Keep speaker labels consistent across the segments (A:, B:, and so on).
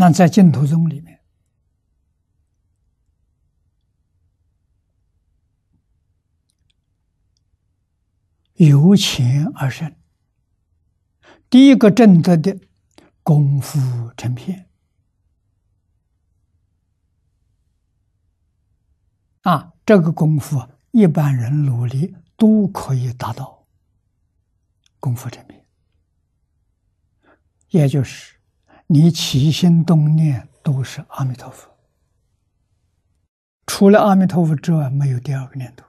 A: 那在净土宗里面，由浅而深，第一个正德的功夫成片。啊，这个功夫一般人努力都可以达到功夫成片，也就是你起心动念都是阿弥陀佛，除了阿弥陀佛之外，没有第二个念头。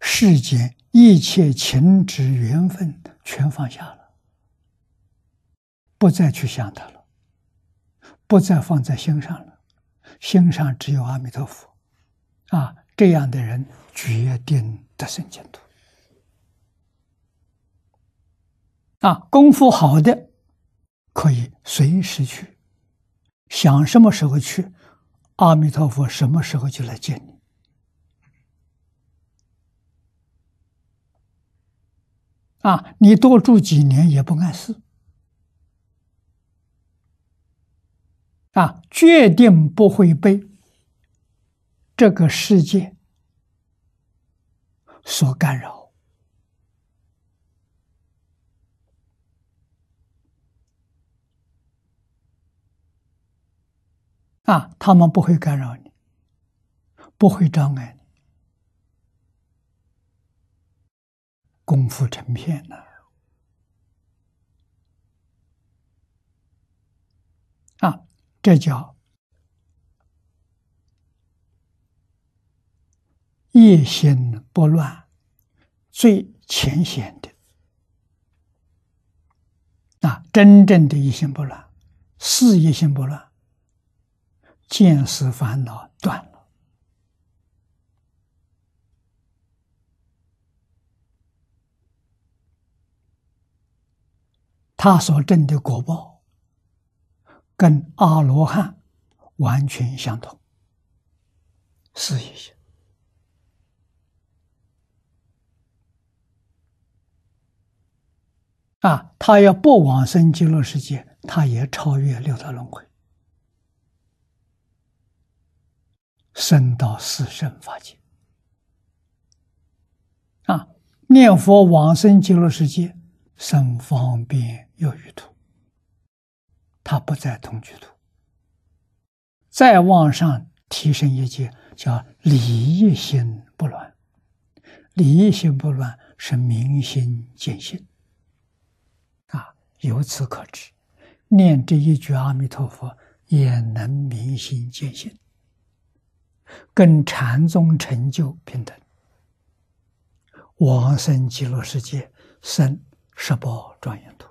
A: 世间一切情执缘分全放下了，不再去想他了，不再放在心上了，心上只有阿弥陀佛，啊，这样的人决定得生净土。啊，功夫好的可以随时去，想什么时候去，阿弥陀佛什么时候就来见你。啊，你多住几年也不碍事。啊，决定不会被这个世界所干扰。啊，他们不会干扰你，不会障碍你。功夫成片了啊！这叫一心不乱，最浅显的啊！真正的一心不乱，事业心不乱，见识烦恼断了。他所证的果报，跟阿罗汉完全相同，是一下啊。他要不往生极乐世界，他也超越六道轮回，升到四圣法界啊。念佛往生极乐世界，生方便。有余土，他不在同居土。再往上提升一阶，叫理业心不乱。理业心不乱是明心见性啊！由此可知，念这一句阿弥陀佛也能明心见性，跟禅宗成就平等。往生极乐世界，生十宝庄严土。